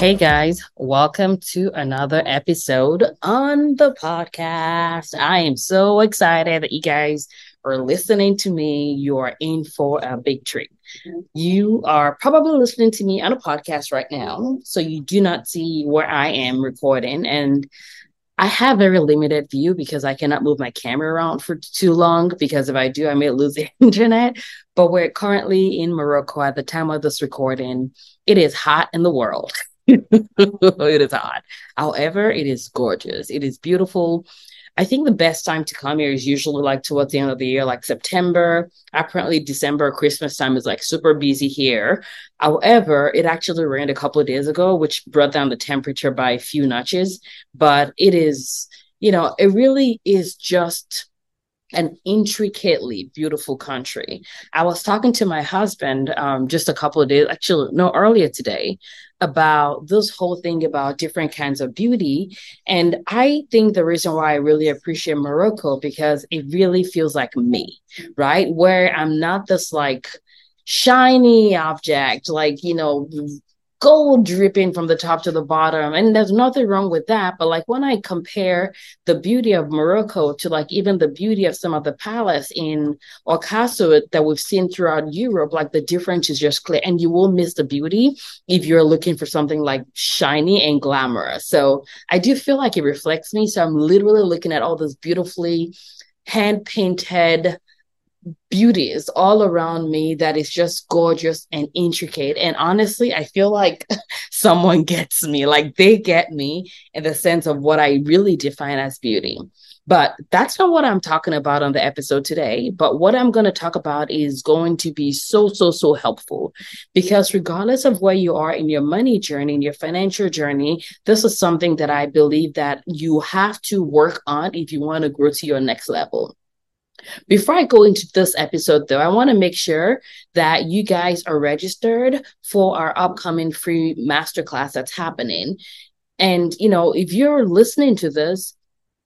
Hey guys, welcome to another episode on the podcast. I am so excited that you guys are listening to me. You are in for a big treat. You are probably listening to me on a podcast right now, so you do not see where I am recording. And I have very limited view because I cannot move my camera around for too long because if I do, I may lose the internet. But we're currently in Morocco at the time of this recording. It is hot in the world. it is hot. However, it is gorgeous. It is beautiful. I think the best time to come here is usually like towards the end of the year, like September. Apparently, December, Christmas time is like super busy here. However, it actually rained a couple of days ago, which brought down the temperature by a few notches. But it is, you know, it really is just an intricately beautiful country. I was talking to my husband um, just a couple of days, actually, no, earlier today, about this whole thing about different kinds of beauty. And I think the reason why I really appreciate Morocco because it really feels like me, right? Where I'm not this like shiny object, like, you know, gold dripping from the top to the bottom. And there's nothing wrong with that. But like when I compare the beauty of Morocco to like even the beauty of some of the palace in Ocasso that we've seen throughout Europe, like the difference is just clear. And you will miss the beauty if you're looking for something like shiny and glamorous. So I do feel like it reflects me. So I'm literally looking at all those beautifully hand painted beauties all around me that is just gorgeous and intricate. And honestly, I feel like someone gets me, like they get me in the sense of what I really define as beauty. But that's not what I'm talking about on the episode today. But what I'm going to talk about is going to be so, so, so helpful because regardless of where you are in your money journey, in your financial journey, this is something that I believe that you have to work on if you want to grow to your next level. Before I go into this episode, though, I want to make sure that you guys are registered for our upcoming free masterclass that's happening. And, you know, if you're listening to this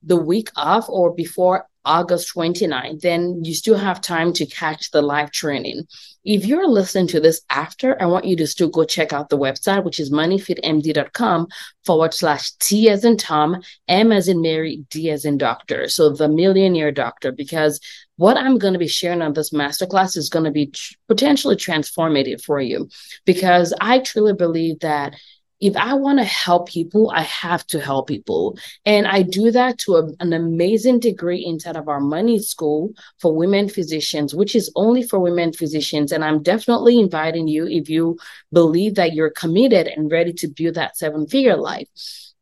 the week of or before August 29th, then you still have time to catch the live training. If you're listening to this after, I want you to still go check out the website, which is moneyfitmd.com forward slash T as in Tom, M as in Mary, D as in doctor. So the millionaire doctor, because what I'm going to be sharing on this masterclass is going to be potentially transformative for you because I truly believe that if I want to help people, I have to help people. And I do that to a, an amazing degree inside of our money school for women physicians, which is only for women physicians. And I'm definitely inviting you if you believe that you're committed and ready to build that seven figure life.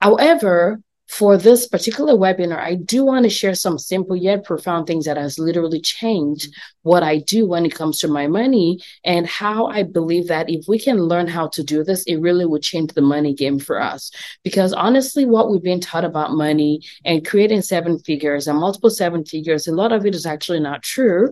However, for this particular webinar, I do want to share some simple yet profound things that has literally changed what I do when it comes to my money and how I believe that if we can learn how to do this, it really would change the money game for us. Because honestly, what we've been taught about money and creating seven figures and multiple seven figures, a lot of it is actually not true.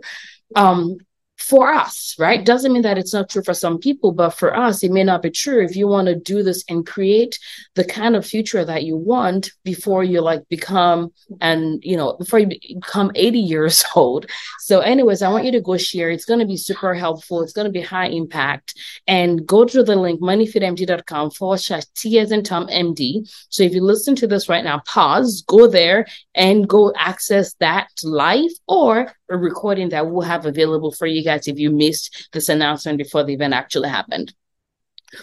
Um, for us, right? Doesn't mean that it's not true for some people, but for us, it may not be true. If you want to do this and create the kind of future that you want before you like become and you know before you become 80 years old. So, anyways, I want you to go share. It's going to be super helpful. It's going to be high impact. And go to the link moneyfitmd.com forward slash T as in Tom MD. So if you listen to this right now, pause, go there and go access that live or a recording that we'll have available for you guys if you missed this announcement before the event actually happened.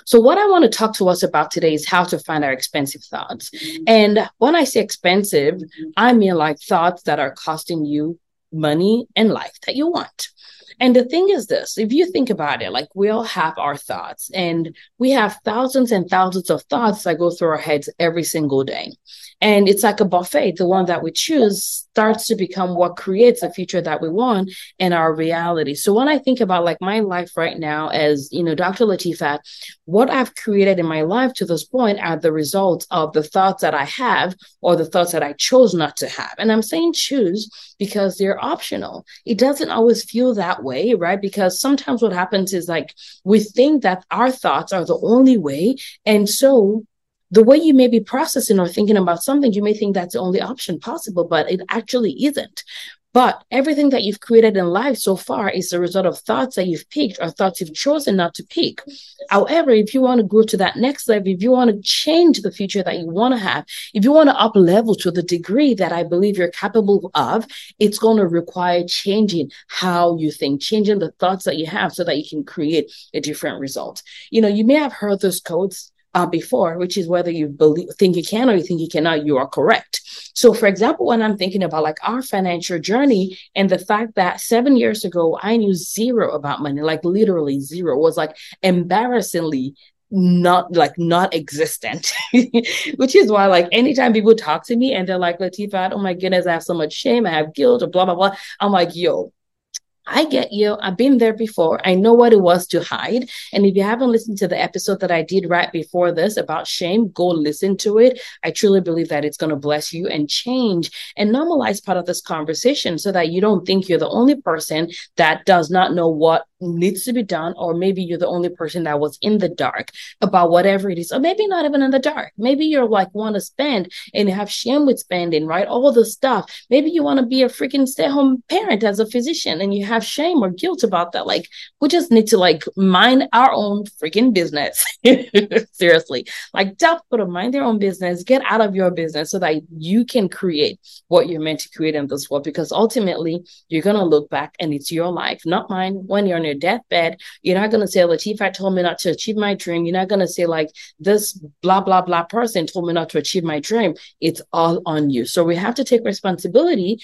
So, what I want to talk to us about today is how to find our expensive thoughts. And when I say expensive, I mean like thoughts that are costing you money and life that you want. And the thing is this if you think about it, like we all have our thoughts, and we have thousands and thousands of thoughts that go through our heads every single day. And it's like a buffet. The one that we choose starts to become what creates the future that we want and our reality. So when I think about like my life right now as, you know, Dr. Latifat, what I've created in my life to this point are the results of the thoughts that I have or the thoughts that I chose not to have. And I'm saying choose because they're optional. It doesn't always feel that way, right? Because sometimes what happens is like we think that our thoughts are the only way. And so the way you may be processing or thinking about something, you may think that's the only option possible, but it actually isn't. But everything that you've created in life so far is the result of thoughts that you've picked or thoughts you've chosen not to pick. However, if you want to grow to that next level, if you want to change the future that you want to have, if you want to up level to the degree that I believe you're capable of, it's going to require changing how you think, changing the thoughts that you have so that you can create a different result. You know, you may have heard those codes uh, before, which is whether you believe, think you can or you think you cannot, you are correct. So, for example, when I'm thinking about like our financial journey and the fact that seven years ago, I knew zero about money, like literally zero, was like embarrassingly not like not existent which is why like anytime people talk to me and they're like latifat oh my goodness i have so much shame i have guilt or blah blah blah i'm like yo I get you. I've been there before. I know what it was to hide. And if you haven't listened to the episode that I did right before this about shame, go listen to it. I truly believe that it's going to bless you and change and normalize part of this conversation so that you don't think you're the only person that does not know what needs to be done, or maybe you're the only person that was in the dark about whatever it is, or maybe not even in the dark. Maybe you're like want to spend and have shame with spending, right? All the stuff. Maybe you want to be a freaking stay-at-home parent as a physician and you have shame or guilt about that. Like we just need to like mind our own freaking business. Seriously. Like tell people to mind their own business, get out of your business so that you can create what you're meant to create in this world. Because ultimately you're gonna look back and it's your life, not mine, when you're on your deathbed, you're not going to say, Latifat told me not to achieve my dream. You're not going to say, like, this blah, blah, blah person told me not to achieve my dream. It's all on you. So we have to take responsibility.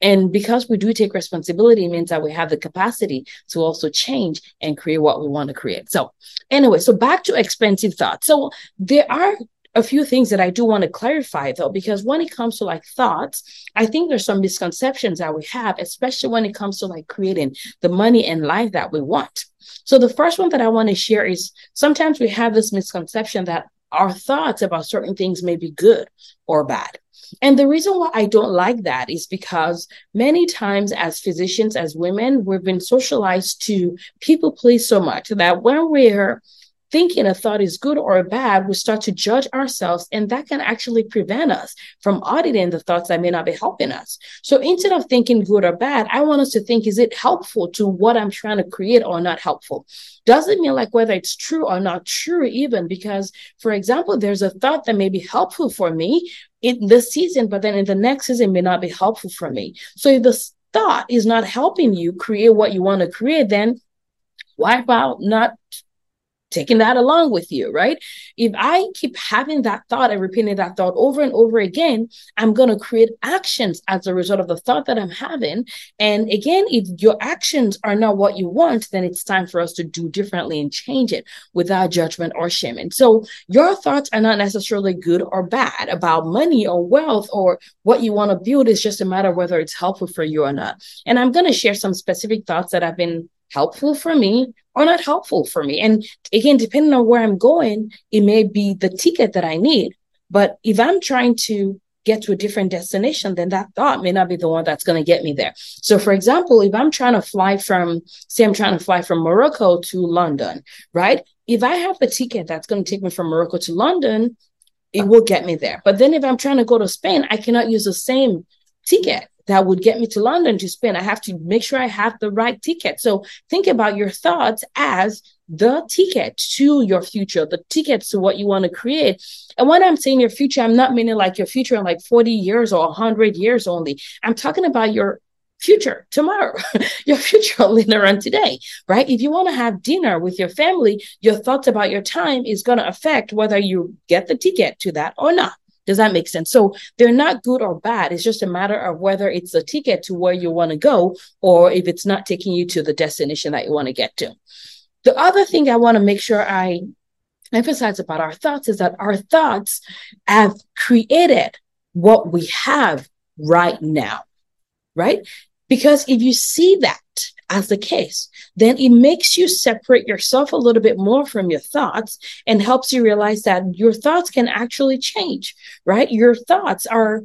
And because we do take responsibility, it means that we have the capacity to also change and create what we want to create. So, anyway, so back to expensive thoughts. So, there are a few things that I do want to clarify though, because when it comes to like thoughts, I think there's some misconceptions that we have, especially when it comes to like creating the money and life that we want. So the first one that I want to share is sometimes we have this misconception that our thoughts about certain things may be good or bad. And the reason why I don't like that is because many times, as physicians, as women, we've been socialized to people please so much that when we're thinking a thought is good or bad, we start to judge ourselves, and that can actually prevent us from auditing the thoughts that may not be helping us. So instead of thinking good or bad, I want us to think is it helpful to what I'm trying to create or not helpful? Doesn't mean like whether it's true or not true, even because, for example, there's a thought that may be helpful for me in this season, but then in the next season may not be helpful for me. So if the thought is not helping you create what you want to create, then why about not taking that along with you, right? If I keep having that thought and repeating that thought over and over again, I'm going to create actions as a result of the thought that I'm having. And again, if your actions are not what you want, then it's time for us to do differently and change it without judgment or shame. And so your thoughts are not necessarily good or bad about money or wealth or what you want to build. It's just a matter of whether it's helpful for you or not. And I'm going to share some specific thoughts that I've been helpful for me or not helpful for me. And again, depending on where I'm going, it may be the ticket that I need. But if I'm trying to get to a different destination, then that thought may not be the one that's going to get me there. So, for example, if I'm trying to fly from, say, I'm trying to fly from Morocco to London, right? If I have the ticket that's going to take me from Morocco to London, it will get me there. But then if I'm trying to go to Spain, I cannot use the same ticket that would get me to London to Spain. I have to make sure I have the right ticket. So think about your thoughts as the ticket to your future, the ticket to what you want to create. And when I'm saying your future, I'm not meaning like your future in like 40 years or 100 years only. I'm talking about your future tomorrow, your future later on today, right? If you want to have dinner with your family, your thoughts about your time is going to affect whether you get the ticket to that or not Does that make sense? So they're not good or bad. It's just a matter of whether it's a ticket to where you want to go or if it's not taking you to the destination that you want to get to. The other thing I want to make sure I emphasize about our thoughts is that our thoughts have created what we have right now, right? Because if you see that as the case, then it makes you separate yourself a little bit more from your thoughts and helps you realize that your thoughts can actually change, right? Your thoughts are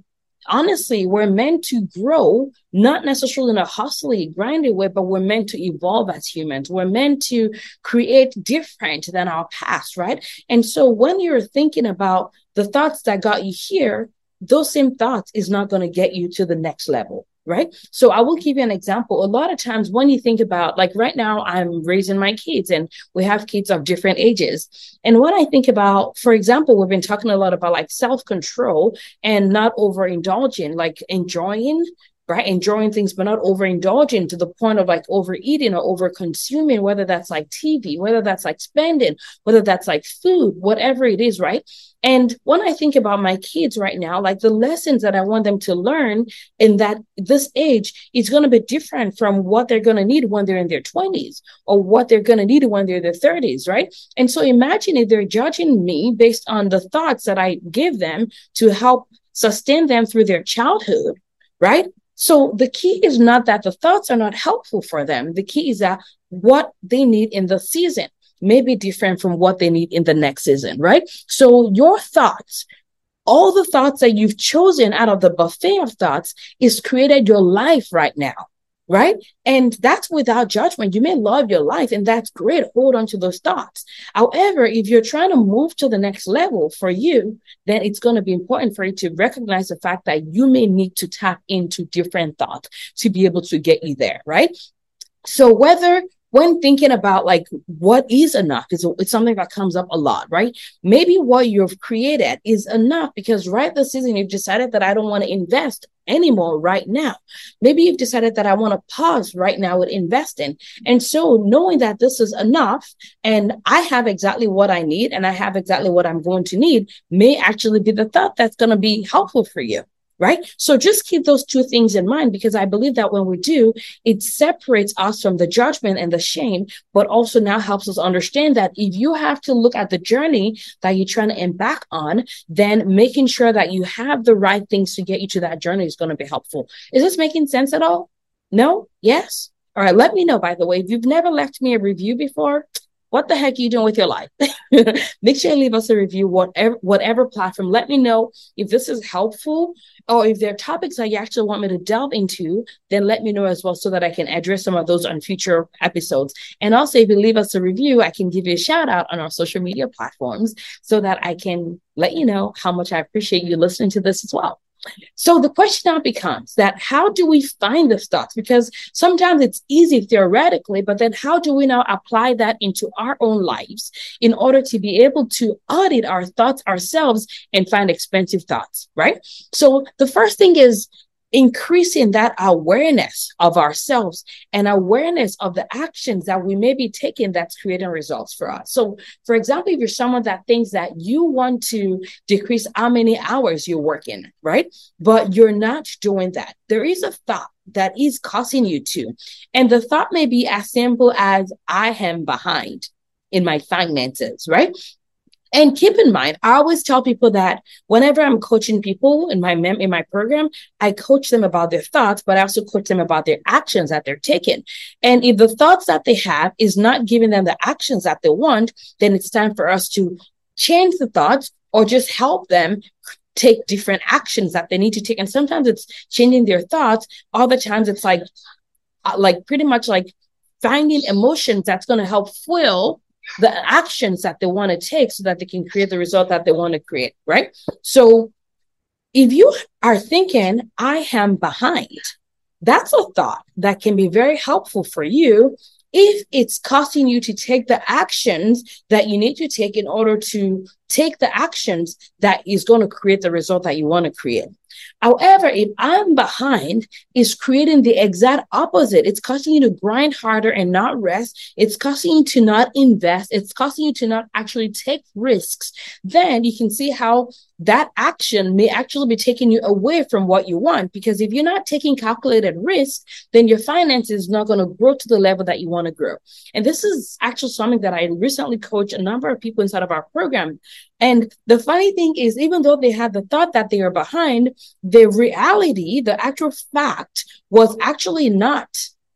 honestly, we're meant to grow, not necessarily in a hustly, grindy way, but we're meant to evolve as humans. We're meant to create different than our past, right? And so when you're thinking about the thoughts that got you here, those same thoughts is not going to get you to the next level right? So I will give you an example. A lot of times when you think about, like right now, I'm raising my kids and we have kids of different ages. And when I think about, for example, we've been talking a lot about like self control and not overindulging, like enjoying right? Enjoying things, but not overindulging to the point of like overeating or over consuming, whether that's like TV, whether that's like spending, whether that's like food, whatever it is, right? And when I think about my kids right now, like the lessons that I want them to learn in that this age is going to be different from what they're going to need when they're in their 20s or what they're going to need when they're in their 30s, right? And so imagine if they're judging me based on the thoughts that I give them to help sustain them through their childhood, right? So the key is not that the thoughts are not helpful for them. The key is that what they need in the season may be different from what they need in the next season, right? So your thoughts, all the thoughts that you've chosen out of the buffet of thoughts is created your life right now right? And that's without judgment. You may love your life, and that's great. Hold on to those thoughts. However, if you're trying to move to the next level for you, then it's going to be important for you to recognize the fact that you may need to tap into different thoughts to be able to get you there, right? So whether when thinking about like what is enough is it's something that comes up a lot right maybe what you've created is enough because right this season you've decided that i don't want to invest anymore right now. Maybe you've decided that i want to pause right now with investing. And so knowing that this is enough and i have exactly what i need and i have exactly what i'm going to need may actually be the thought that's going to be helpful for you right? So just keep those two things in mind because I believe that when we do, it separates us from the judgment and the shame, but also now helps us understand that if you have to look at the journey that you're trying to embark on, then making sure that you have the right things to get you to that journey is going to be helpful. Is this making sense at all? No? Yes? All right, let me know, by the way. If you've never left me a review before, what the heck are you doing with your life? Make sure you leave us a review, whatever whatever platform. Let me know if this is helpful or if there are topics that you actually want me to delve into, then let me know as well so that I can address some of those on future episodes. And also, if you leave us a review, I can give you a shout out on our social media platforms so that I can let you know how much I appreciate you listening to this as well. So the question now becomes that how do we find the thoughts? Because sometimes it's easy theoretically, but then how do we now apply that into our own lives in order to be able to audit our thoughts ourselves and find expensive thoughts, right? So the first thing is increasing that awareness of ourselves and awareness of the actions that we may be taking that's creating results for us. So, for example, if you're someone that thinks that you want to decrease how many hours you're working, right? But you're not doing that, there is a thought that is causing you to. And the thought may be as simple as, I am behind in my finances, right? And keep in mind, I always tell people that whenever I'm coaching people in my mem- in my program, I coach them about their thoughts, but I also coach them about their actions that they're taking. And if the thoughts that they have is not giving them the actions that they want, then it's time for us to change the thoughts or just help them take different actions that they need to take. And sometimes it's changing their thoughts. Other times it's like, uh, like pretty much like finding emotions that's going to help fuel the actions that they want to take so that they can create the result that they want to create, right? So if you are thinking, I am behind, that's a thought that can be very helpful for you if it's costing you to take the actions that you need to take in order to take the actions that is going to create the result that you want to create. However, if I'm behind, is creating the exact opposite. It's causing you to grind harder and not rest. It's causing you to not invest. It's causing you to not actually take risks. Then you can see how that action may actually be taking you away from what you want. Because if you're not taking calculated risk, then your finance is not going to grow to the level that you want to grow. And this is actually something that I recently coached a number of people inside of our program. And the funny thing is, even though they had the thought that they are behind, the reality, the actual fact was actually not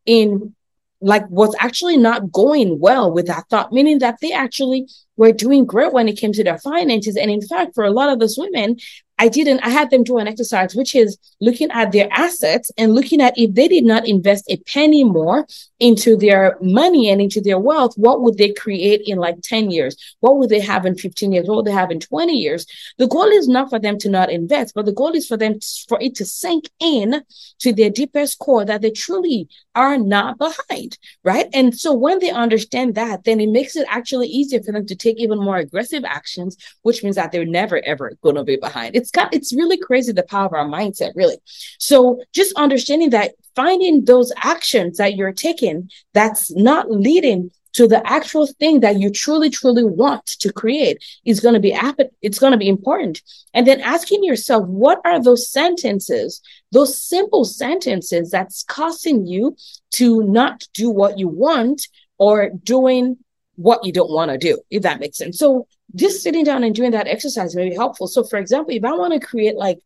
in like was actually not going well with that thought, meaning that they actually were doing great when it came to their finances. And in fact, for a lot of those women, I didn't, I had them do an exercise, which is looking at their assets and looking at if they did not invest a penny more into their money and into their wealth, what would they create in like 10 years? What would they have in 15 years? What would they have in 20 years? The goal is not for them to not invest, but the goal is for them, to, for it to sink in to their deepest core that they truly are not behind, right? And so when they understand that, then it makes it actually easier for them to take even more aggressive actions, which means that they're never, ever going to be behind. It's it's got it's really crazy the power of our mindset, really. So just understanding that finding those actions that you're taking that's not leading to the actual thing that you truly truly want to create is going to be it's going to be important and then asking yourself what are those sentences those simple sentences that's causing you to not do what you want or doing what you don't want to do if that makes sense so just sitting down and doing that exercise may be helpful. So, for example, if I want to create like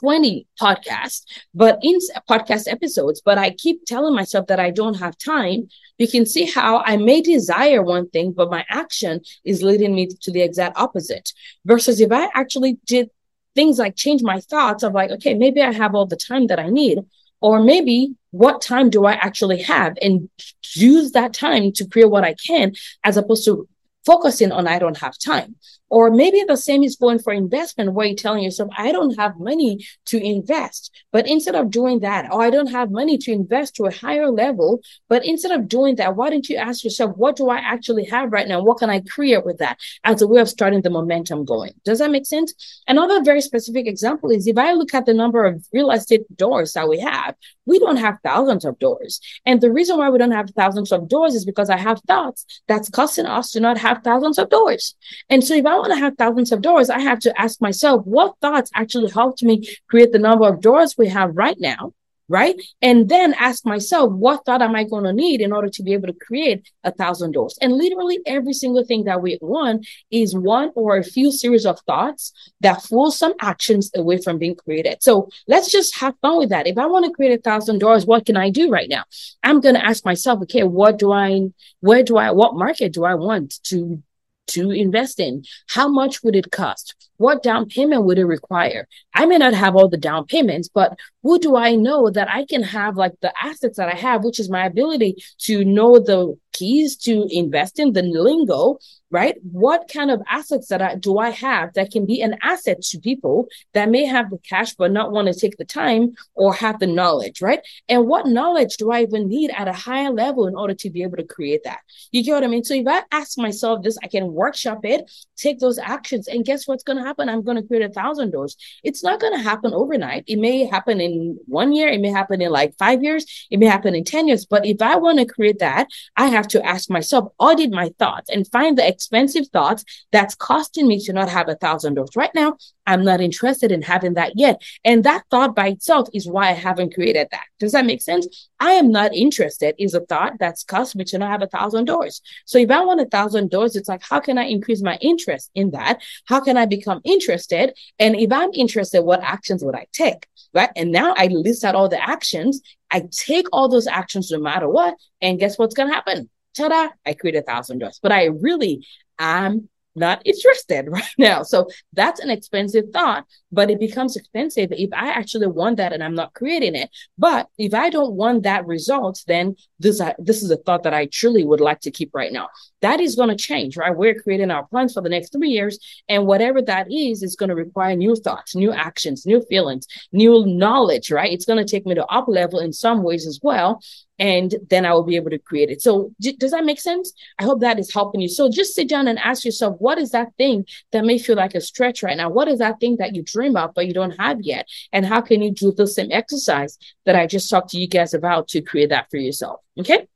20 podcasts, but in podcast episodes, but I keep telling myself that I don't have time, you can see how I may desire one thing, but my action is leading me to the exact opposite. Versus if I actually did things like change my thoughts of like, okay, maybe I have all the time that I need, or maybe what time do I actually have and use that time to create what I can, as opposed to focusing on I don't have time. Or maybe the same is going for investment where you're telling yourself, I don't have money to invest. But instead of doing that, or oh, I don't have money to invest to a higher level, but instead of doing that, why don't you ask yourself, what do I actually have right now? What can I create with that as a way of starting the momentum going? Does that make sense? Another very specific example is if I look at the number of real estate doors that we have, we don't have thousands of doors. And the reason why we don't have thousands of doors is because I have thoughts that's causing us to not have thousands of doors. And so if I want to have thousands of doors, I have to ask myself, what thoughts actually helped me create the number of doors we have right now? right? And then ask myself, what thought am I going to need in order to be able to create a thousand doors? And literally every single thing that we want is one or a few series of thoughts that pull some actions away from being created. So let's just have fun with that. If I want to create a thousand doors, what can I do right now? I'm going to ask myself, okay, what do I, where do I, what market do I want to to invest in. How much would it cost? What down payment would it require? I may not have all the down payments, but who do I know that I can have like the assets that I have, which is my ability to know the keys to invest in the lingo right? What kind of assets that I do I have that can be an asset to people that may have the cash but not want to take the time or have the knowledge, right? And what knowledge do I even need at a higher level in order to be able to create that? You get what I mean? So if I ask myself this, I can workshop it, take those actions, and guess what's going to happen? I'm going to create a thousand doors. It's not going to happen overnight. It may happen in one year, it may happen in like five years, it may happen in 10 years. But if I want to create that, I have to ask myself, audit my thoughts and find the expensive thoughts that's costing me to not have a thousand doors. right now. I'm not interested in having that yet. And that thought by itself is why I haven't created that. Does that make sense? I am not interested is a thought that's cost me to not have a thousand doors. So if I want a thousand doors, it's like, how can I increase my interest in that? How can I become interested? And if I'm interested, what actions would I take? Right. And now I list out all the actions. I take all those actions no matter what. And guess what's going to happen? ta-da, I create a thousand dollars. But I really am not interested right now. So that's an expensive thought, but it becomes expensive if I actually want that and I'm not creating it. But if I don't want that result, then this, this is a thought that I truly would like to keep right now. That is going to change, right? We're creating our plans for the next three years. And whatever that is, is going to require new thoughts, new actions, new feelings, new knowledge, right? It's going to take me to up level in some ways as well. And then I will be able to create it. So, d- does that make sense? I hope that is helping you. So, just sit down and ask yourself, what is that thing that may feel like a stretch right now? What is that thing that you dream of, but you don't have yet? And how can you do the same exercise that I just talked to you guys about to create that for yourself? Okay.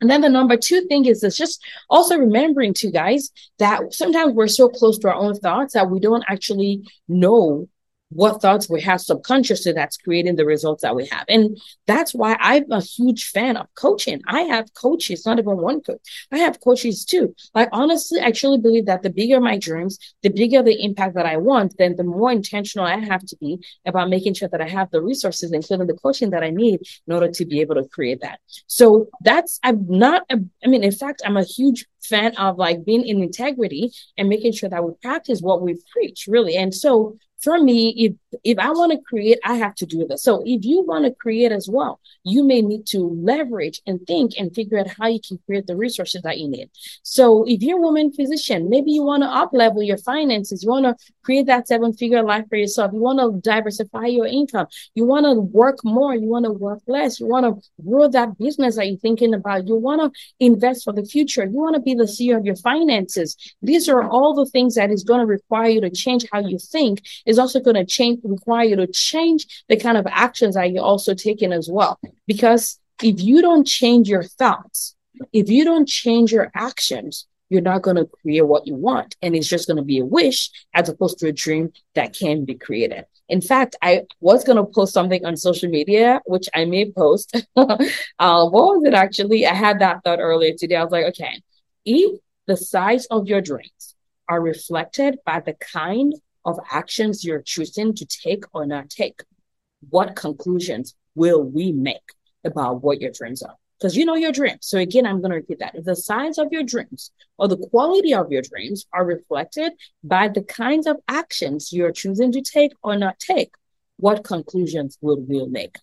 And then the number two thing is this just also remembering to guys that sometimes we're so close to our own thoughts that we don't actually know what thoughts we have subconsciously that's creating the results that we have. And that's why I'm a huge fan of coaching. I have coaches, not even one coach. I have coaches too. Like honestly, I truly believe that the bigger my dreams, the bigger the impact that I want, then the more intentional I have to be about making sure that I have the resources, including the coaching that I need in order to be able to create that. So that's, I'm not, a, I mean, in fact, I'm a huge fan of like being in integrity and making sure that we practice what we preach really. And so for me, if if I want to create, I have to do this. So if you want to create as well, you may need to leverage and think and figure out how you can create the resources that you need. So if you're a woman physician, maybe you want to up level your finances, you want to create that seven figure life for yourself, you want to diversify your income, you want to work more, you want to work less, you want to grow that business that you're thinking about, you want to invest for the future, you want to be the CEO of your finances. These are all the things that is going to require you to change how you think is also going to change, require you to change the kind of actions that you're also taking as well. Because if you don't change your thoughts, if you don't change your actions, you're not going to create what you want. And it's just going to be a wish as opposed to a dream that can be created. In fact, I was going to post something on social media, which I may post. uh, what was it actually? I had that thought earlier today. I was like, okay, if the size of your dreams are reflected by the kind of actions you're choosing to take or not take, what conclusions will we make about what your dreams are? Because you know your dreams. So again, I'm going to repeat that. If the size of your dreams or the quality of your dreams are reflected by the kinds of actions you're choosing to take or not take, what conclusions will we make?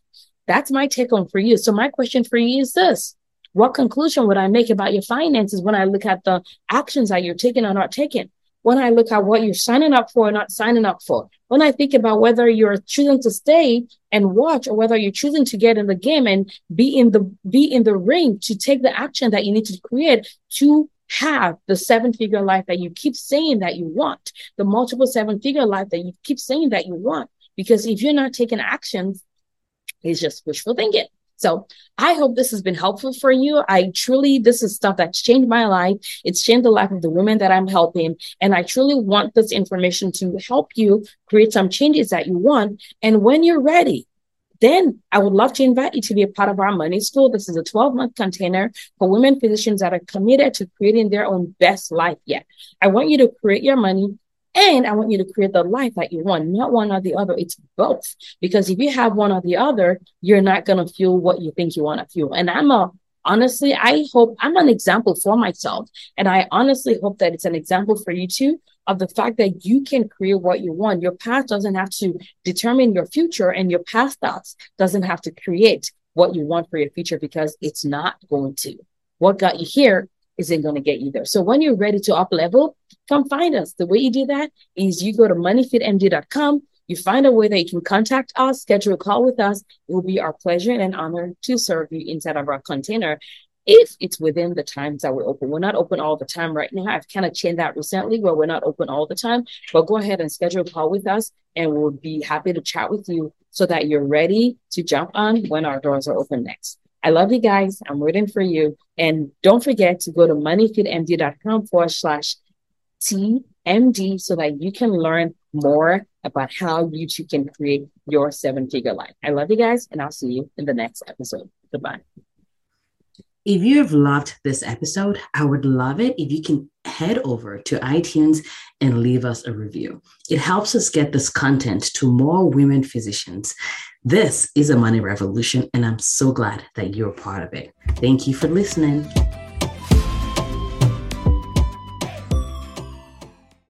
That's my take on for you. So my question for you is this. What conclusion would I make about your finances when I look at the actions that you're taking or not taking? When I look at what you're signing up for or not signing up for, when I think about whether you're choosing to stay and watch or whether you're choosing to get in the game and be in the be in the ring to take the action that you need to create to have the seven figure life that you keep saying that you want, the multiple seven figure life that you keep saying that you want. Because if you're not taking actions, it's just wishful thinking. So I hope this has been helpful for you. I truly, this is stuff that's changed my life. It's changed the life of the women that I'm helping. And I truly want this information to help you create some changes that you want. And when you're ready, then I would love to invite you to be a part of our money school. This is a 12 month container for women physicians that are committed to creating their own best life yet. I want you to create your money and I want you to create the life that you want, not one or the other. It's both. Because if you have one or the other, you're not going to feel what you think you want to feel. And I'm a, honestly, I hope I'm an example for myself. And I honestly hope that it's an example for you too of the fact that you can create what you want. Your past doesn't have to determine your future and your past thoughts doesn't have to create what you want for your future because it's not going to. What got you here isn't going to get you there. So when you're ready to up level, come find us. The way you do that is you go to moneyfitmd.com. You find a way that you can contact us, schedule a call with us. It will be our pleasure and an honor to serve you inside of our container if it's within the times that we're open. We're not open all the time right now. I've kind of changed that recently where we're not open all the time, but go ahead and schedule a call with us and we'll be happy to chat with you so that you're ready to jump on when our doors are open next. I love you guys. I'm waiting for you. And don't forget to go to moneyfitmd.com forward slash TMD so that you can learn more about how you too can create your seven figure life. I love you guys, and I'll see you in the next episode. Goodbye. If you have loved this episode, I would love it if you can head over to iTunes and leave us a review. It helps us get this content to more women physicians. This is a money revolution, and I'm so glad that you're part of it. Thank you for listening.